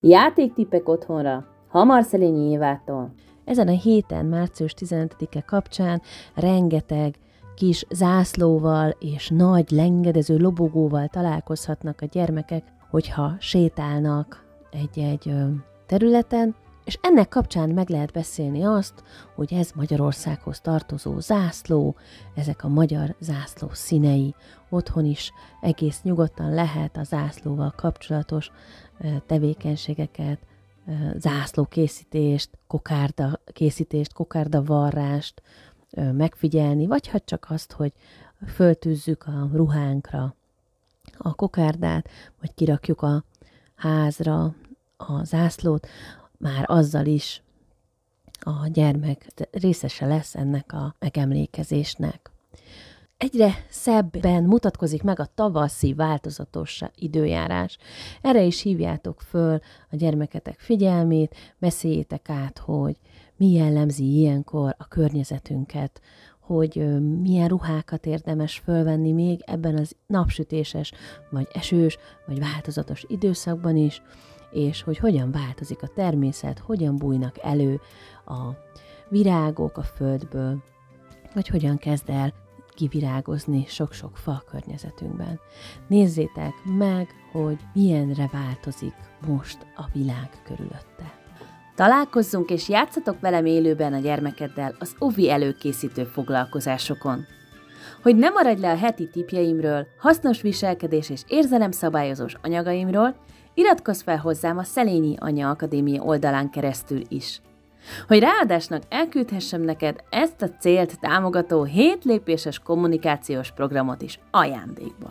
Játéktipek otthonra, Hamar Szelényi Évától. Ezen a héten, március 15-e kapcsán rengeteg kis zászlóval és nagy lengedező lobogóval találkozhatnak a gyermekek, hogyha sétálnak egy-egy területen, és ennek kapcsán meg lehet beszélni azt, hogy ez Magyarországhoz tartozó zászló, ezek a magyar zászló színei. Otthon is egész nyugodtan lehet a zászlóval kapcsolatos tevékenységeket, zászlókészítést, kokárda készítést, kokárda varrást megfigyelni, vagy hát csak azt, hogy föltűzzük a ruhánkra a kokárdát, vagy kirakjuk a házra a zászlót, már azzal is a gyermek részese lesz ennek a megemlékezésnek. Egyre szebben mutatkozik meg a tavaszi változatos időjárás. Erre is hívjátok föl a gyermeketek figyelmét, beszéljétek át, hogy mi jellemzi ilyenkor a környezetünket, hogy milyen ruhákat érdemes fölvenni még ebben az napsütéses, vagy esős, vagy változatos időszakban is, és hogy hogyan változik a természet, hogyan bújnak elő a virágok a földből, vagy hogyan kezd el kivirágozni sok-sok fa a környezetünkben. Nézzétek meg, hogy milyenre változik most a világ körülötte. Találkozzunk és játszatok velem élőben a gyermekeddel az OVI előkészítő foglalkozásokon. Hogy ne maradj le a heti tipjeimről, hasznos viselkedés és érzelemszabályozós anyagaimról, iratkozz fel hozzám a Szelényi Anya Akadémia oldalán keresztül is. Hogy ráadásnak elküldhessem neked ezt a célt támogató 7 lépéses kommunikációs programot is ajándékba.